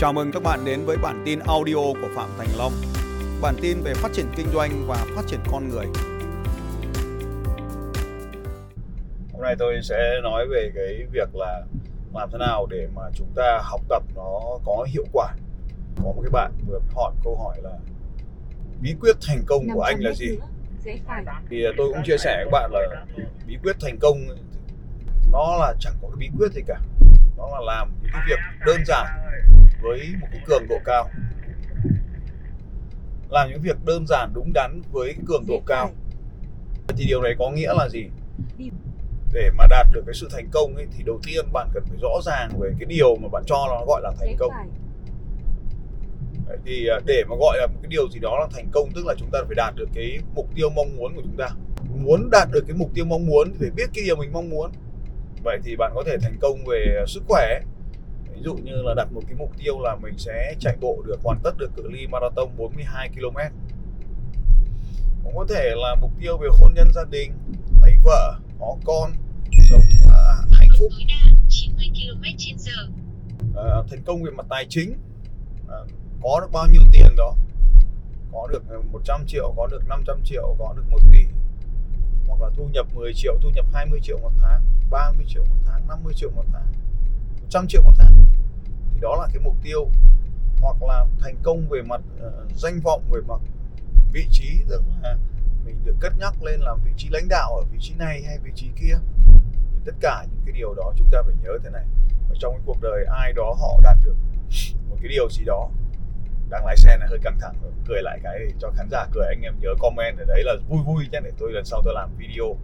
Chào mừng các bạn đến với bản tin audio của Phạm Thành Long. Bản tin về phát triển kinh doanh và phát triển con người. Hôm nay tôi sẽ nói về cái việc là làm thế nào để mà chúng ta học tập nó có hiệu quả. Có một cái bạn vừa hỏi câu hỏi là bí quyết thành công của anh là gì? Thì tôi cũng chia sẻ với các bạn là bí quyết thành công nó là chẳng có cái bí quyết gì cả. Nó là làm những cái việc đơn giản với một cái cường độ cao. Làm những việc đơn giản đúng đắn với cường độ cao. thì điều này có nghĩa là gì? Để mà đạt được cái sự thành công ấy, thì đầu tiên bạn cần phải rõ ràng về cái điều mà bạn cho nó gọi là thành công. Đấy, thì à, để mà gọi là một cái điều gì đó là thành công tức là chúng ta phải đạt được cái mục tiêu mong muốn của chúng ta. Muốn đạt được cái mục tiêu mong muốn thì phải biết cái điều mình mong muốn. Vậy thì bạn có thể thành công về sức khỏe ví dụ như là đặt một cái mục tiêu là mình sẽ chạy bộ được hoàn tất được cự ly marathon 42 km. Cũng có thể là mục tiêu về hôn nhân gia đình lấy vợ có con sống uh, hạnh phúc. 90 km h uh, thành công về mặt tài chính uh, có được bao nhiêu tiền đó? Có được 100 triệu có được 500 triệu có được 1 tỷ. Hoặc là thu nhập 10 triệu thu nhập 20 triệu một tháng 30 triệu một tháng 50 triệu một tháng 100 triệu một tháng thì đó là cái mục tiêu. Hoặc là thành công về mặt uh, danh vọng về mặt vị trí tức là mình được cất nhắc lên làm vị trí lãnh đạo ở vị trí này hay vị trí kia. Thì tất cả những cái điều đó chúng ta phải nhớ thế này. Ở trong cái cuộc đời ai đó họ đạt được một cái điều gì đó đang lái xe này hơi căng thẳng. Cười lại cái cho khán giả cười anh em nhớ comment ở đấy là vui vui nhé để tôi lần sau tôi làm video.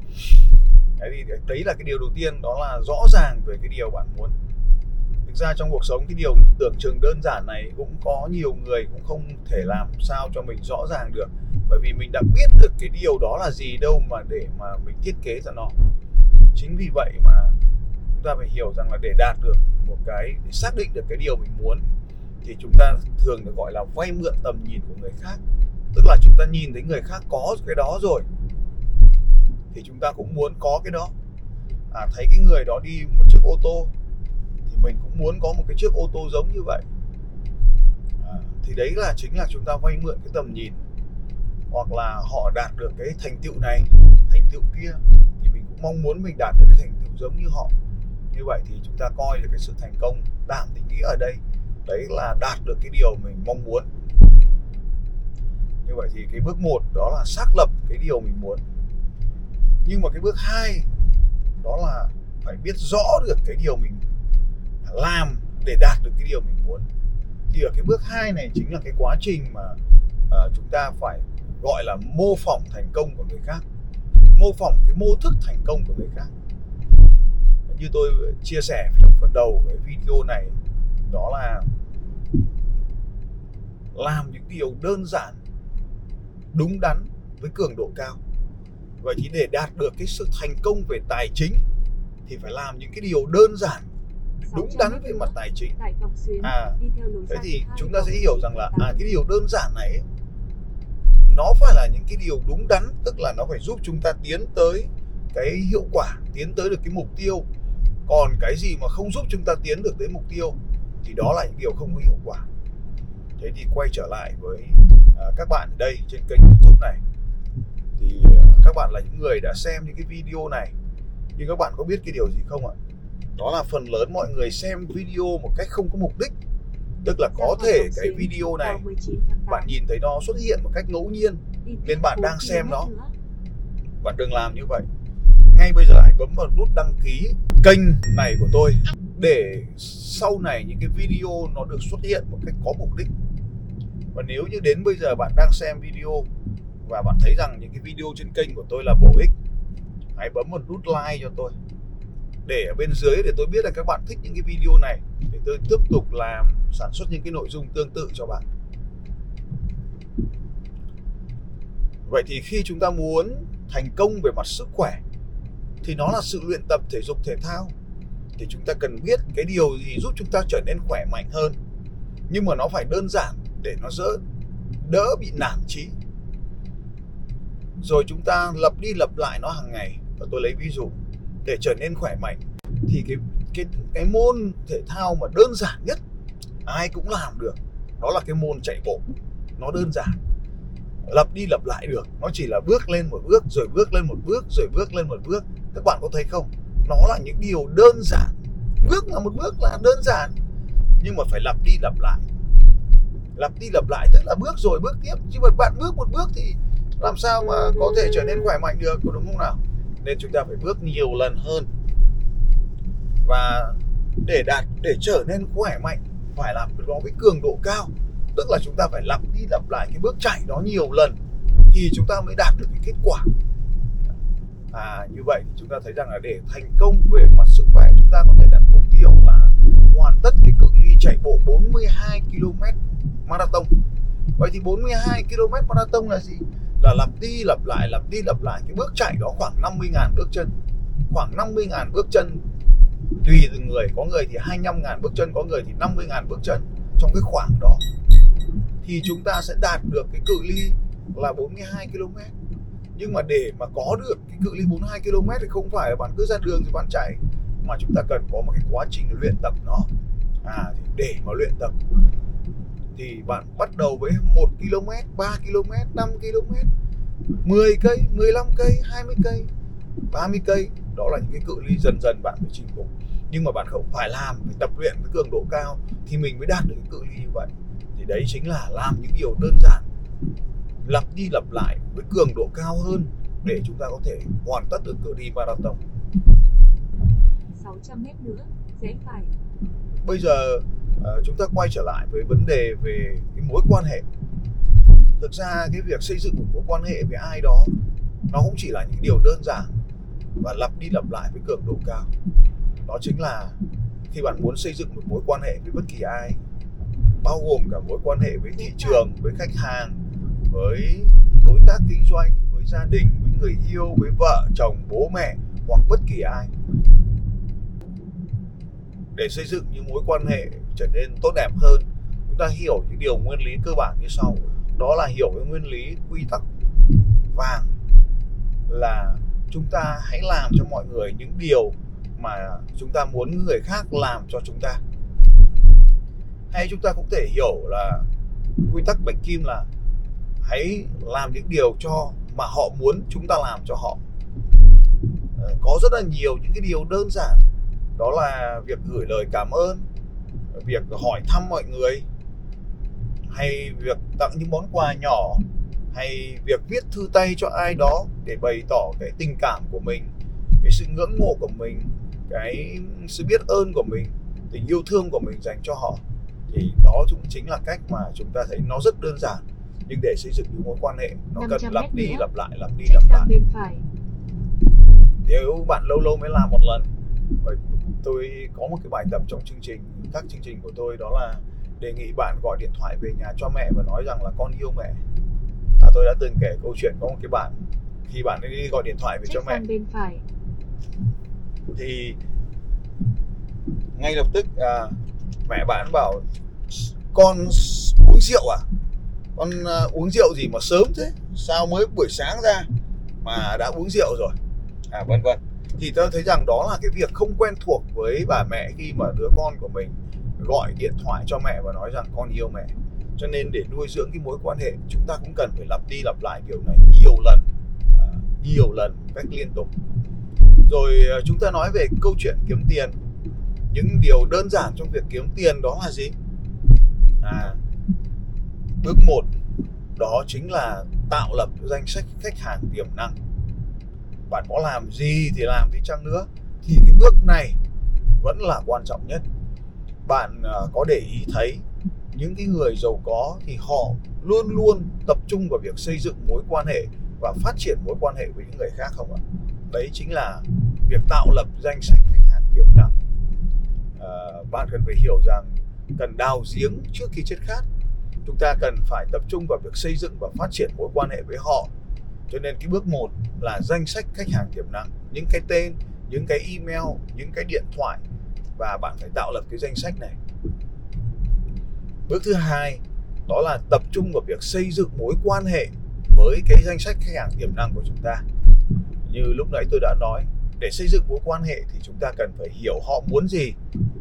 Đấy thì đấy là cái điều đầu tiên đó là rõ ràng về cái điều bạn muốn thực ra trong cuộc sống cái điều tưởng chừng đơn giản này cũng có nhiều người cũng không thể làm sao cho mình rõ ràng được. Bởi vì mình đã biết được cái điều đó là gì đâu mà để mà mình thiết kế ra nó. Chính vì vậy mà chúng ta phải hiểu rằng là để đạt được một cái để xác định được cái điều mình muốn thì chúng ta thường được gọi là vay mượn tầm nhìn của người khác. Tức là chúng ta nhìn thấy người khác có cái đó rồi thì chúng ta cũng muốn có cái đó. À, thấy cái người đó đi một chiếc ô tô thì mình cũng muốn có một cái chiếc ô tô giống như vậy. À, thì đấy là chính là chúng ta vay mượn cái tầm nhìn hoặc là họ đạt được cái thành tựu này thành tựu kia thì mình cũng mong muốn mình đạt được cái thành tựu giống như họ. Như vậy thì chúng ta coi được cái sự thành công tạm định nghĩa ở đây. Đấy là đạt được cái điều mình mong muốn. Như vậy thì cái bước một đó là xác lập cái điều mình muốn. Nhưng mà cái bước hai đó là phải biết rõ được cái điều mình làm để đạt được cái điều mình muốn. Thì ở cái bước hai này chính là cái quá trình mà uh, chúng ta phải gọi là mô phỏng thành công của người khác. Mô phỏng cái mô thức thành công của người khác. Như tôi chia sẻ trong phần đầu cái video này đó là làm những điều đơn giản đúng đắn với cường độ cao. Vậy thì để đạt được cái sự thành công về tài chính thì phải làm những cái điều đơn giản đúng đắn về mặt tài chính. À thế thì chúng ta sẽ hiểu rằng là à cái điều đơn giản này nó phải là những cái điều đúng đắn tức là nó phải giúp chúng ta tiến tới cái hiệu quả tiến tới được cái mục tiêu. Còn cái gì mà không giúp chúng ta tiến được tới mục tiêu thì đó là những điều không có hiệu quả. Thế thì quay trở lại với à, các bạn ở đây trên kênh youtube này. Thì à, các bạn là những người đã xem những cái video này. Nhưng các bạn có biết cái điều gì không ạ đó là phần lớn mọi người xem video một cách không có mục đích. Tức là có thể cái video này bạn nhìn thấy nó xuất hiện một cách ngẫu nhiên nên bạn đang xem nó. bạn đừng làm như vậy. Ngay bây giờ hãy bấm vào nút đăng ký kênh này của tôi để sau này những cái video nó được xuất hiện một cách có mục đích. Và nếu như đến bây giờ bạn đang xem video và bạn thấy rằng những cái video trên kênh của tôi là bổ ích hãy bấm một nút like cho tôi để ở bên dưới để tôi biết là các bạn thích những cái video này. Để tôi tiếp tục làm, sản xuất những cái nội dung tương tự cho bạn. Vậy thì khi chúng ta muốn thành công về mặt sức khỏe, thì nó là sự luyện tập thể dục, thể thao. Thì chúng ta cần biết cái điều gì giúp chúng ta trở nên khỏe mạnh hơn. Nhưng mà nó phải đơn giản để nó dỡ, đỡ bị nản trí rồi chúng ta lập đi lập lại nó hàng ngày. Và tôi lấy ví dụ để trở nên khỏe mạnh, thì cái cái cái môn thể thao mà đơn giản nhất ai cũng làm được, đó là cái môn chạy bộ. Nó đơn giản, lặp đi lặp lại được. Nó chỉ là bước lên một bước, rồi bước lên một bước, rồi bước lên một bước. Các bạn có thấy không? Nó là những điều đơn giản. Bước là một bước là đơn giản, nhưng mà phải lặp đi lặp lại. Lặp đi lặp lại, tức là bước rồi bước tiếp. Chứ mà bạn bước một bước thì làm sao mà có thể trở nên khỏe mạnh được, có đúng không nào? Nên chúng ta phải bước nhiều lần hơn. Và để đạt, để trở nên khỏe mạnh, phải làm nó với cường độ cao. Tức là chúng ta phải lặp đi lặp lại cái bước chạy đó nhiều lần thì chúng ta mới đạt được cái kết quả. À như vậy thì chúng ta thấy rằng là để thành công về mặt sức khỏe, chúng ta có thể đặt mục tiêu là hoàn tất cái cự ly chạy bộ 42 km marathon. Vậy thì 42 km marathon là gì? Là lặp đi lặp lại, lặp đi lặp lại cái bước chạy đó khoảng 50.000 bước chân. Khoảng 50.000 bước chân, tùy từng người. Có người thì 25.000 bước chân, có người thì 50.000 bước chân. Trong cái khoảng đó thì chúng ta sẽ đạt được cái cự ly là 42 km nhưng mà để mà có được cái cự ly 42 km thì không phải là bạn cứ ra đường thì bạn chạy, mà chúng ta cần có một cái quá trình luyện tập nó. À thì để mà luyện tập thì bạn bắt đầu với 1 km, 3 km, 5 km, 10 cây, 15 cây, 20 cây, 30 cây. Đó là những cái cự ly dần dần bạn phải chinh phục. Nhưng mà bạn không phải làm phải tập luyện với cường độ cao thì mình mới đạt được cái cự ly như vậy. Thì đấy chính là làm những điều đơn giản lặp đi lặp lại với cường độ cao hơn để chúng ta có thể hoàn tất được cự ly marathon. 600 mét nữa, rẽ phải. bây giờ Ờ, chúng ta quay trở lại với vấn đề về cái mối quan hệ. Thực ra cái việc xây dựng một mối quan hệ với ai đó, nó cũng chỉ là những điều đơn giản và lặp đi lặp lại với cường độ cao. Đó chính là khi bạn muốn xây dựng một mối quan hệ với bất kỳ ai, bao gồm cả mối quan hệ với thị trường, với khách hàng, với đối tác kinh doanh, với gia đình, với người yêu, với vợ, chồng, bố mẹ hoặc bất kỳ ai để xây dựng những mối quan hệ trở nên tốt đẹp hơn. Chúng ta hiểu những điều nguyên lý cơ bản như sau. Đó là hiểu cái nguyên lý quy tắc vàng là chúng ta hãy làm cho mọi người những điều mà chúng ta muốn người khác làm cho chúng ta. Hay chúng ta cũng thể hiểu là quy tắc bạch kim là hãy làm những điều cho mà họ muốn chúng ta làm cho họ. Ờ, có rất là nhiều những cái điều đơn giản đó là việc gửi lời cảm ơn việc hỏi thăm mọi người hay việc tặng những món quà nhỏ hay việc viết thư tay cho ai đó để bày tỏ cái tình cảm của mình cái sự ngưỡng mộ của mình cái sự biết ơn của mình tình yêu thương của mình dành cho họ. Thì đó cũng chính là cách mà chúng ta thấy nó rất đơn giản nhưng để xây dựng những mối quan hệ nó cần 500 lặp đi nữa. lặp lại lặp đi lặp lại. nếu bạn lâu lâu mới làm một lần tôi có một cái bài tập trong chương trình các chương trình của tôi đó là đề nghị bạn gọi điện thoại về nhà cho mẹ và nói rằng là con yêu mẹ. À, tôi đã từng kể câu chuyện có một cái bạn khi bạn ấy đi gọi điện thoại về Rẽ cho mẹ. bên phải. thì ngay lập tức à, mẹ bạn bảo con uống rượu à? Con à, uống rượu gì mà sớm thế? Sao mới buổi sáng ra mà đã uống rượu rồi? À vân vân thì tôi thấy rằng đó là cái việc không quen thuộc với bà mẹ khi mà đứa con của mình gọi điện thoại cho mẹ và nói rằng con yêu mẹ. Cho nên để nuôi dưỡng cái mối quan hệ, chúng ta cũng cần phải lặp đi lặp lại điều này nhiều lần à, nhiều lần cách liên tục. Rồi à, chúng ta nói về câu chuyện kiếm tiền. Những điều đơn giản trong việc kiếm tiền đó là gì? À bước một đó chính là tạo lập danh sách khách hàng tiềm năng bạn có làm gì thì làm đi chăng nữa thì cái bước này vẫn là quan trọng nhất. Bạn à, có để ý thấy những cái người giàu có thì họ luôn luôn tập trung vào việc xây dựng mối quan hệ và phát triển mối quan hệ với những người khác không ạ? Đấy chính là việc tạo lập danh sách khách hàng tiềm năng. À, bạn cần phải hiểu rằng cần đào giếng trước khi chết khát. Chúng ta cần phải tập trung vào việc xây dựng và phát triển mối quan hệ với họ cho nên cái bước một là danh sách khách hàng tiềm năng, những cái tên, những cái email, những cái điện thoại và bạn phải tạo lập cái danh sách này. Bước thứ hai đó là tập trung vào việc xây dựng mối quan hệ với cái danh sách khách hàng tiềm năng của chúng ta. Như lúc nãy tôi đã nói, để xây dựng mối quan hệ thì chúng ta cần phải hiểu họ muốn gì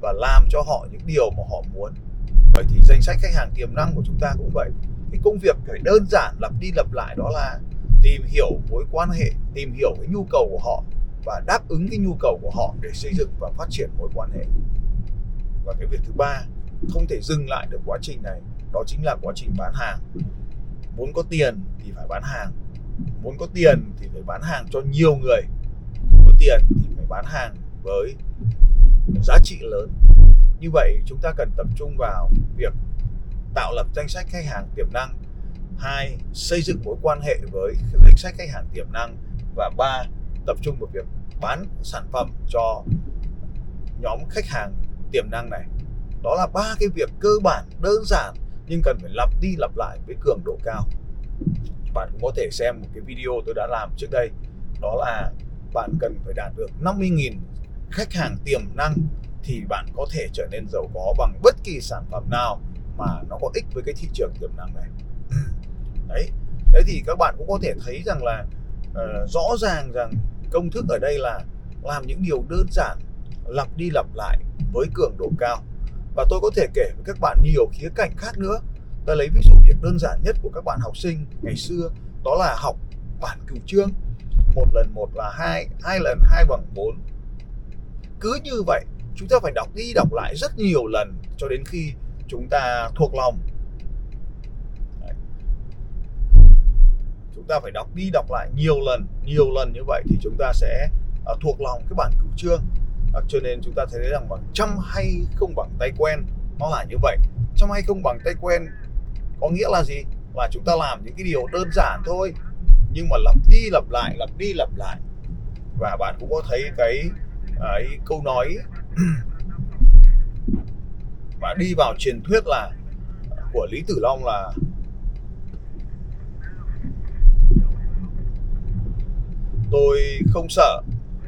và làm cho họ những điều mà họ muốn. Vậy thì danh sách khách hàng tiềm năng của chúng ta cũng vậy. Cái công việc phải đơn giản, lặp đi lặp lại đó là tìm hiểu mối quan hệ, tìm hiểu cái nhu cầu của họ và đáp ứng cái nhu cầu của họ để xây dựng và phát triển mối quan hệ. Và cái việc thứ ba, không thể dừng lại được quá trình này, đó chính là quá trình bán hàng. Muốn có tiền thì phải bán hàng, muốn có tiền thì phải bán hàng cho nhiều người, muốn có tiền thì phải bán hàng với giá trị lớn. Như vậy chúng ta cần tập trung vào việc tạo lập danh sách khách hàng tiềm năng hai, xây dựng mối quan hệ với danh sách khách hàng tiềm năng. Và ba, tập trung vào việc bán sản phẩm cho nhóm khách hàng tiềm năng này. Đó là ba cái việc cơ bản, đơn giản, nhưng cần phải lặp đi lặp lại với cường độ cao. Bạn cũng có thể xem một cái video tôi đã làm trước đây. Đó là bạn cần phải đạt được 50.000 khách hàng tiềm năng thì bạn có thể trở nên giàu có bằng bất kỳ sản phẩm nào mà nó có ích với cái thị trường tiềm năng này đấy. Thế thì các bạn cũng có thể thấy rằng là uh, rõ ràng rằng công thức ở đây là làm những điều đơn giản lặp đi lặp lại với cường độ cao. Và tôi có thể kể với các bạn nhiều khía cạnh khác nữa. Ta lấy ví dụ việc đơn giản nhất của các bạn học sinh ngày xưa đó là học bản cửu chương một lần một là hai hai lần hai bằng bốn. Cứ như vậy chúng ta phải đọc đi đọc lại rất nhiều lần cho đến khi chúng ta thuộc lòng Đấy chúng ta phải đọc đi đọc lại nhiều lần nhiều lần như vậy thì chúng ta sẽ uh, thuộc lòng cái bản cửu chương uh, à, cho nên chúng ta thấy rằng bằng trăm hay không bằng tay quen nó là như vậy. Trăm hay không bằng tay quen có nghĩa là gì? Là chúng ta làm những cái điều đơn giản thôi nhưng mà lặp đi lặp lại lặp đi lặp lại. Và bạn cũng có thấy cái ấy, câu nói và đi vào truyền thuyết là của Lý Tử Long là tôi không sợ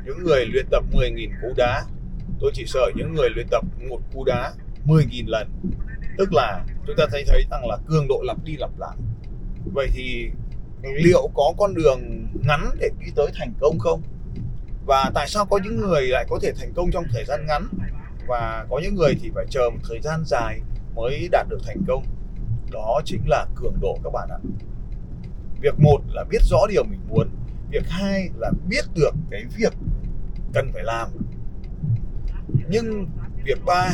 những người luyện tập 10.000 cú đá. Tôi chỉ sợ những người luyện tập một cú đá 10.000 lần. Tức là chúng ta thấy thấy rằng là cường độ lặp đi lặp lại. Vậy thì liệu có con đường ngắn để đi tới thành công không? Và tại sao có những người lại có thể thành công trong thời gian ngắn? Và có những người thì phải chờ một thời gian dài mới đạt được thành công? Đó chính là cường độ các bạn ạ. Việc một là biết rõ điều mình muốn việc hai là biết được cái việc cần phải làm. Nhưng việc ba,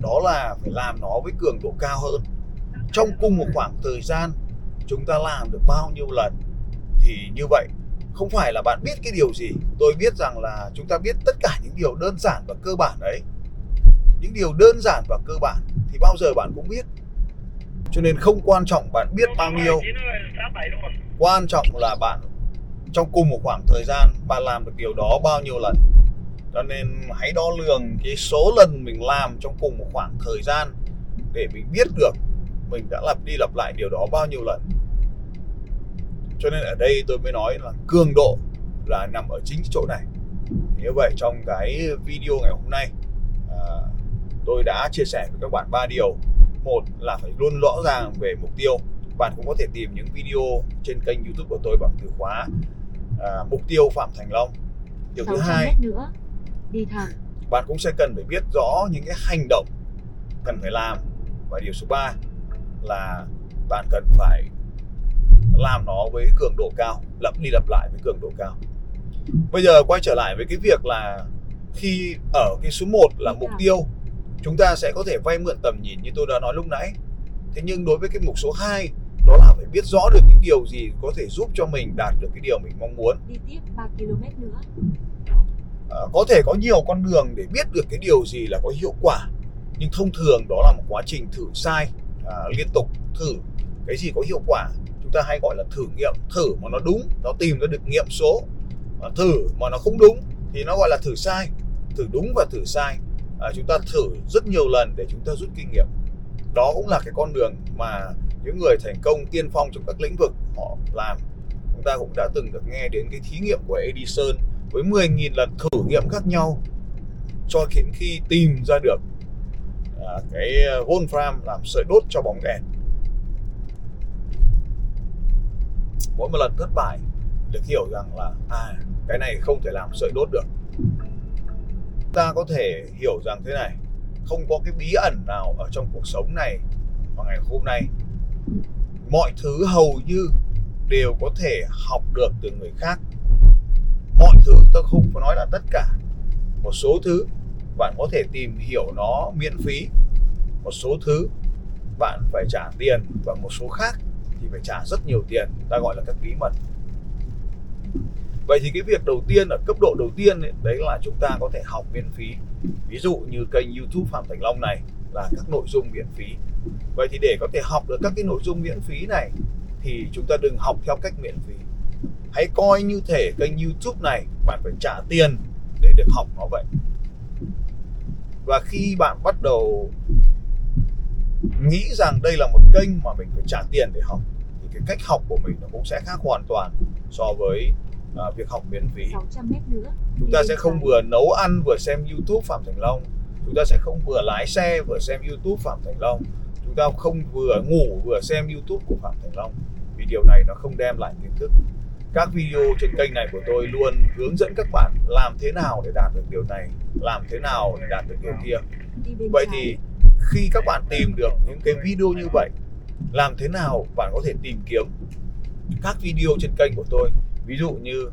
đó là phải làm nó với cường độ cao hơn. Trong cùng một khoảng thời gian, chúng ta làm được bao nhiêu lần thì như vậy, không phải là bạn biết cái điều gì. Tôi biết rằng là chúng ta biết tất cả những điều đơn giản và cơ bản đấy. Những điều đơn giản và cơ bản thì bao giờ bạn cũng biết. Cho nên không quan trọng bạn biết bao nhiêu. Quan trọng là bạn trong cùng một khoảng thời gian bạn làm được điều đó bao nhiêu lần. Cho nên hãy đo lường cái số lần mình làm trong cùng một khoảng thời gian để mình biết được mình đã lặp đi lặp lại điều đó bao nhiêu lần. Cho nên ở đây tôi mới nói là cường độ là nằm ở chính chỗ này. Như vậy trong cái video ngày hôm nay à, tôi đã chia sẻ với các bạn ba điều. Một là phải luôn rõ ràng về mục tiêu. Bạn cũng có thể tìm những video trên kênh youtube của tôi bằng từ khóa à, mục tiêu phạm thành long. Điều thứ hai. nữa đi thẳng. Bạn cũng sẽ cần phải biết rõ những cái hành động cần phải làm. Và điều số 3 là bạn cần phải làm nó với cường độ cao lặp đi lặp lại với cường độ cao. Bây giờ quay trở lại với cái việc là khi ở cái số 1 là mục tiêu chúng ta sẽ có thể vay mượn tầm nhìn như tôi đã nói lúc nãy. Thế nhưng đối với cái mục số 2 đó là phải biết rõ được những điều gì có thể giúp cho mình đạt được cái điều mình mong muốn. Đi tiếp 3 km nữa. À, có thể có nhiều con đường để biết được cái điều gì là có hiệu quả nhưng thông thường đó là một quá trình thử sai à, liên tục thử cái gì có hiệu quả. Chúng ta hay gọi là thử nghiệm thử mà nó đúng nó tìm ra được nghiệm số à, thử mà nó không đúng thì nó gọi là thử sai. Thử đúng và thử sai à, chúng ta thử rất nhiều lần để chúng ta rút kinh nghiệm. Đó cũng là cái con đường mà những người thành công tiên phong trong các lĩnh vực họ làm. Chúng ta cũng đã từng được nghe đến cái thí nghiệm của Edison với 10.000 lần thử nghiệm khác nhau cho đến khi tìm ra được à, cái à, Wolfram làm sợi đốt cho bóng đèn. Mỗi một lần thất bại được hiểu rằng là à cái này không thể làm sợi đốt được. Ta có thể hiểu rằng thế này không có cái bí ẩn nào ở trong cuộc sống này vào ngày hôm nay mọi thứ hầu như đều có thể học được từ người khác. Mọi thứ tôi không có nói là tất cả. Một số thứ bạn có thể tìm hiểu nó miễn phí. Một số thứ bạn phải trả tiền và một số khác thì phải trả rất nhiều tiền. Ta gọi là các bí mật. Vậy thì cái việc đầu tiên ở cấp độ đầu tiên ấy, đấy là chúng ta có thể học miễn phí. Ví dụ như kênh youtube phạm thành long này là các nội dung miễn phí vậy thì để có thể học được các cái nội dung miễn phí này thì chúng ta đừng học theo cách miễn phí. Hãy coi như thể kênh youtube này bạn phải trả tiền để được học nó vậy. Và khi bạn bắt đầu nghĩ rằng đây là một kênh mà mình phải trả tiền để học thì cái cách học của mình nó cũng sẽ khác hoàn toàn so với uh, việc học miễn phí. 600 mét nữa. chúng ta sẽ không vừa nấu ăn vừa xem youtube phạm thành long. Chúng ta sẽ không vừa lái xe vừa xem youtube phạm thành long chúng ta không vừa ngủ vừa xem youtube của phạm thành long. Vì điều này nó không đem lại kiến thức. Các video trên kênh này của tôi luôn hướng dẫn các bạn làm thế nào để đạt được điều này làm thế nào để đạt được điều kia. Vậy thì khi các bạn tìm được những cái video như vậy làm thế nào bạn có thể tìm kiếm các video trên kênh của tôi? Ví dụ như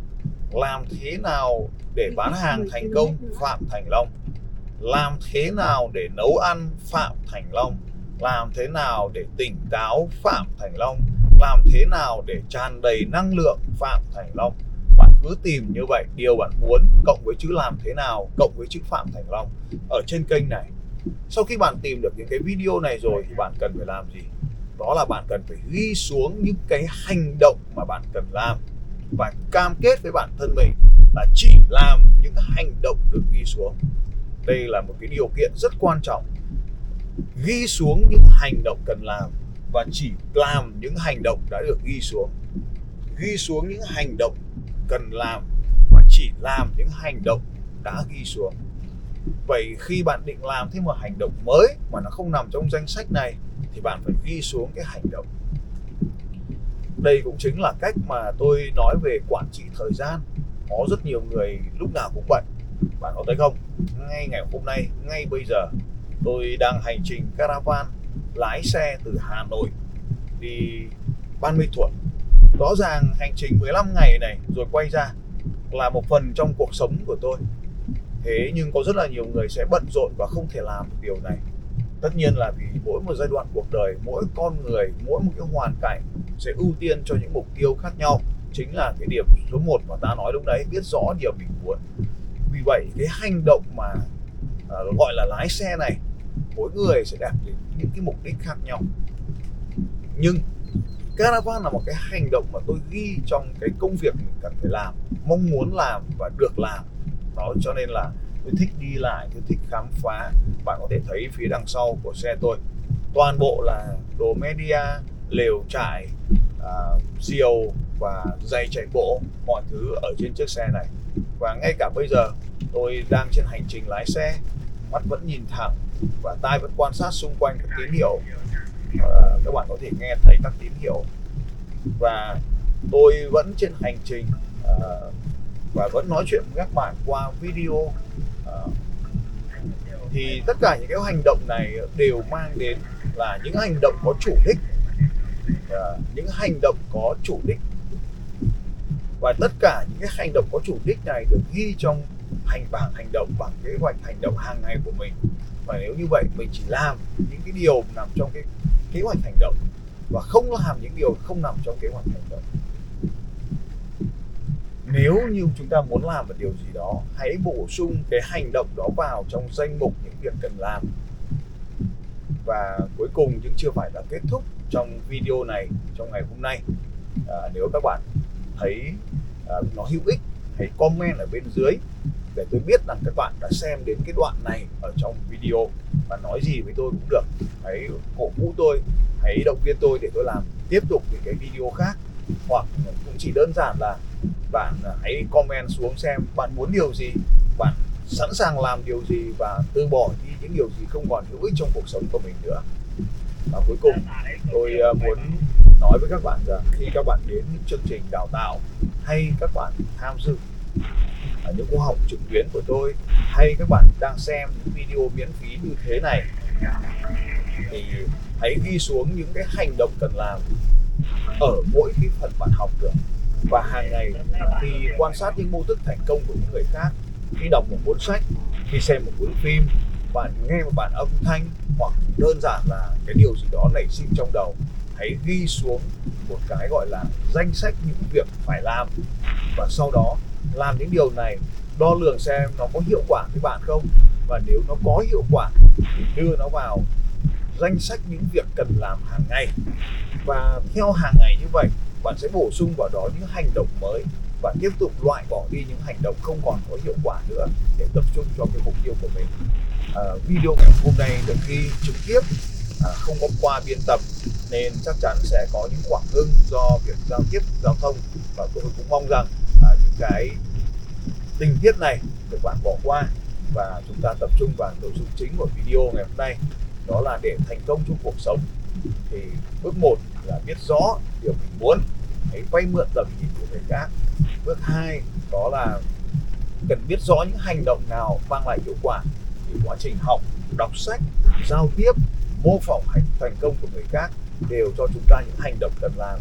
làm thế nào để bán hàng thành công phạm thành long. Làm thế nào để nấu ăn phạm thành long làm thế nào để tỉnh táo phạm thành long? Làm thế nào để tràn đầy năng lượng phạm thành long? Bạn cứ tìm như vậy, điều bạn muốn, cộng với chữ làm thế nào, cộng với chữ phạm thành long ở trên kênh này. Sau khi bạn tìm được những cái video này rồi thì bạn cần phải làm gì? Đó là bạn cần phải ghi xuống những cái hành động mà bạn cần làm và cam kết với bản thân mình là chỉ làm những hành động được ghi xuống. Đây là một cái điều kiện rất quan trọng ghi xuống những hành động cần làm và chỉ làm những hành động đã được ghi xuống. Ghi xuống những hành động cần làm và chỉ làm những hành động đã ghi xuống. Vậy khi bạn định làm thêm một hành động mới mà nó không nằm trong danh sách này, thì bạn phải ghi xuống cái hành động. Đây cũng chính là cách mà tôi nói về quản trị thời gian. Có rất nhiều người lúc nào cũng bận. Bạn có thấy không? Ngay ngày hôm nay, ngay bây giờ tôi đang hành trình caravan lái xe từ Hà Nội đi Ban Mê Thuột rõ ràng hành trình 15 ngày này rồi quay ra là một phần trong cuộc sống của tôi. Thế nhưng có rất là nhiều người sẽ bận rộn và không thể làm được điều này. Tất nhiên là vì mỗi một giai đoạn cuộc đời mỗi con người mỗi một cái hoàn cảnh sẽ ưu tiên cho những mục tiêu khác nhau. Chính là cái điểm số 1 mà ta nói lúc đấy biết rõ điều mình muốn. Vì vậy cái hành động mà à, gọi là lái xe này mỗi người sẽ đạt đến những cái mục đích khác nhau. Nhưng caravan là một cái hành động mà tôi ghi trong cái công việc mình cần phải làm mong muốn làm và được làm. Đó cho nên là tôi thích đi lại tôi thích khám phá. Bạn có thể thấy phía đằng sau của xe tôi toàn bộ là đồ media lều trại à, diều và giày chạy bộ mọi thứ ở trên chiếc xe này. Và ngay cả bây giờ tôi đang trên hành trình lái xe mắt vẫn nhìn thẳng và tai vẫn quan sát xung quanh các tín hiệu. À, các bạn có thể nghe thấy các tín hiệu. Và tôi vẫn trên hành trình à, và vẫn nói chuyện với các bạn qua video. À, thì tất cả những cái hành động này đều mang đến là những hành động có chủ đích. À, những hành động có chủ đích. Và tất cả những cái hành động có chủ đích này được ghi trong hành bảng hành động bằng kế hoạch hành động hàng ngày của mình và nếu như vậy mình chỉ làm những cái điều nằm trong cái kế hoạch hành động và không làm những điều không nằm trong kế hoạch hành động. Nếu như chúng ta muốn làm một điều gì đó hãy bổ sung cái hành động đó vào trong danh mục những việc cần làm. Và cuối cùng nhưng chưa phải là kết thúc trong video này trong ngày hôm nay à, nếu các bạn thấy à, nó hữu ích hãy comment ở bên dưới để tôi biết rằng các bạn đã xem đến cái đoạn này ở trong video và nói gì với tôi cũng được. Hãy cổ vũ tôi, hãy động viên tôi để tôi làm tiếp tục những cái video khác. Hoặc cũng chỉ đơn giản là bạn hãy comment xuống xem bạn muốn điều gì, bạn sẵn sàng làm điều gì và từ bỏ đi những điều gì không còn hữu ích trong cuộc sống của mình nữa. Và cuối cùng, tôi ờ, muốn nói với các bạn rằng khi các bạn đến những chương trình đào tạo hay các bạn tham dự ở những khóa học trực tuyến của tôi. Hay các bạn đang xem những video miễn phí như thế này. Thì hãy ghi xuống những cái hành động cần làm ở mỗi cái phần bạn học được. Và hàng ngày thì quan sát những mô thức thành công của những người khác. Khi đọc một cuốn sách, khi xem một cuốn phim, bạn nghe một bản âm thanh hoặc đơn giản là cái điều gì đó nảy sinh trong đầu, hãy ghi xuống một cái gọi là danh sách những việc phải làm. Và sau đó làm những điều này đo lường xem nó có hiệu quả với bạn không? Và nếu nó có hiệu quả thì đưa nó vào danh sách những việc cần làm hàng ngày. Và theo hàng ngày như vậy bạn sẽ bổ sung vào đó những hành động mới và tiếp tục loại bỏ đi những hành động không còn có hiệu quả nữa để tập trung cho cái mục tiêu của mình. À, video ngày hôm nay được ghi trực tiếp à, không có qua biên tập nên chắc chắn sẽ có những khoảng ngưng do việc giao tiếp giao thông và tôi cũng mong rằng cái tình tiết này được bạn bỏ qua và chúng ta tập trung vào nội dung chính của video ngày hôm nay. Đó là để thành công trong cuộc sống. Thì bước một là biết rõ điều mình muốn. Hãy vay mượn tầm nhìn của người khác. Bước hai, đó là cần biết rõ những hành động nào mang lại hiệu quả thì quá trình học, đọc sách, giao tiếp, mô phỏng hành thành công của người khác đều cho chúng ta những hành động cần làm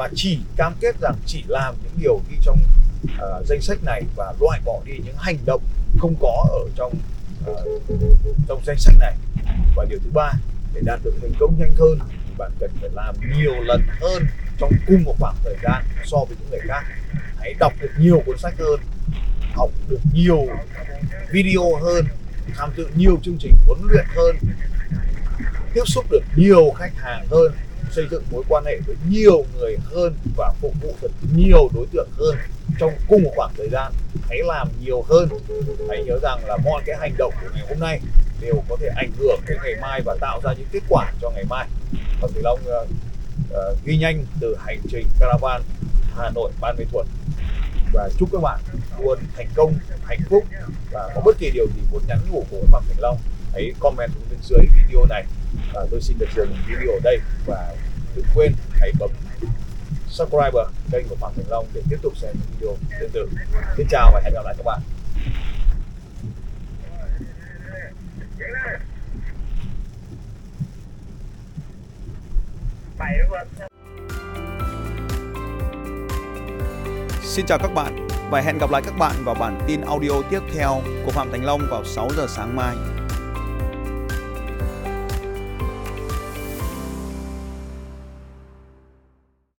và chỉ cam kết rằng chỉ làm những điều ghi trong uh, danh sách này và loại bỏ đi những hành động không có ở trong uh, trong danh sách này. Và điều thứ ba để đạt được thành công nhanh hơn thì bạn cần phải làm nhiều lần hơn trong cùng một khoảng thời gian so với những người khác. Hãy đọc được nhiều cuốn sách hơn học được nhiều video hơn tham dự nhiều chương trình huấn luyện hơn tiếp xúc được nhiều khách hàng hơn xây dựng mối quan hệ với nhiều người hơn và phục vụ được nhiều đối tượng hơn trong cùng một khoảng thời gian hãy làm nhiều hơn. Hãy nhớ rằng là mọi cái hành động của ngày hôm nay đều có thể ảnh hưởng đến ngày mai và tạo ra những kết quả cho ngày mai. Và Thị Long uh, uh, ghi nhanh từ hành trình caravan Hà Nội Ban Mê Thuột và chúc các bạn luôn thành công hạnh phúc và có bất kỳ điều gì muốn nhắn nhủ của Phạm Thành Long hãy comment xuống bên dưới video này. Và tôi xin được dừng video ở đây và đừng quên hãy bấm subscribe kênh của Phạm Thành Long để tiếp tục xem những video tương tự. Xin chào và hẹn gặp lại các bạn. Xin chào các bạn và hẹn gặp lại các bạn vào bản tin audio tiếp theo của Phạm Thành Long vào 6 giờ sáng mai.